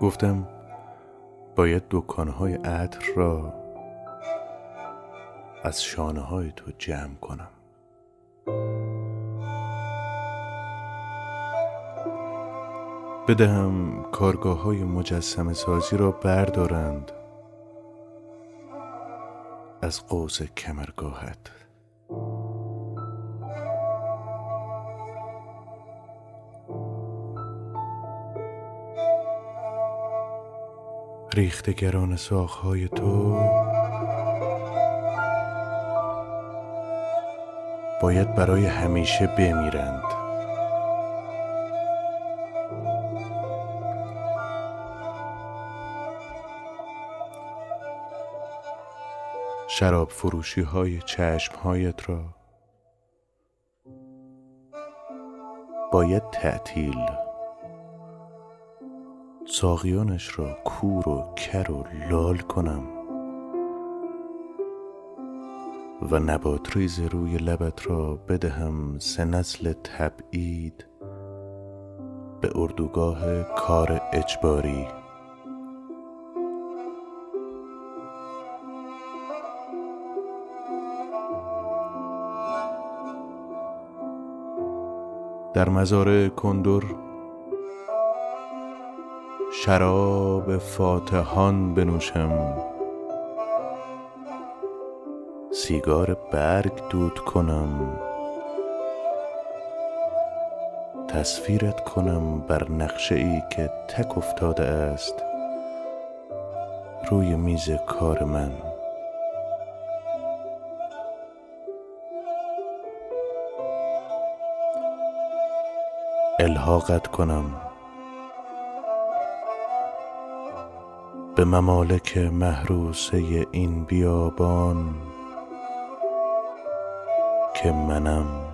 گفتم باید دکانهای عطر را از شانه های تو جمع کنم. بدهم کارگاه های مجسم سازی را بردارند از قوس کمرگاهت. ریختگران ساخهای تو. باید برای همیشه بمیرند. شراب فروشی های چشم هایت را باید تعطیل ساقیانش را کور و کر و لال کنم و نبات ریز روی لبت را بدهم سه نسل تبعید به اردوگاه کار اجباری. در مزار کندر شراب فاتحان بنوشم. سیگار برگ دود کنم. تصویرت کنم بر نقشه ای که تک افتاده است. روی میز کار من. الحاقت کنم. به ممالک محروسه این بیابان که منم.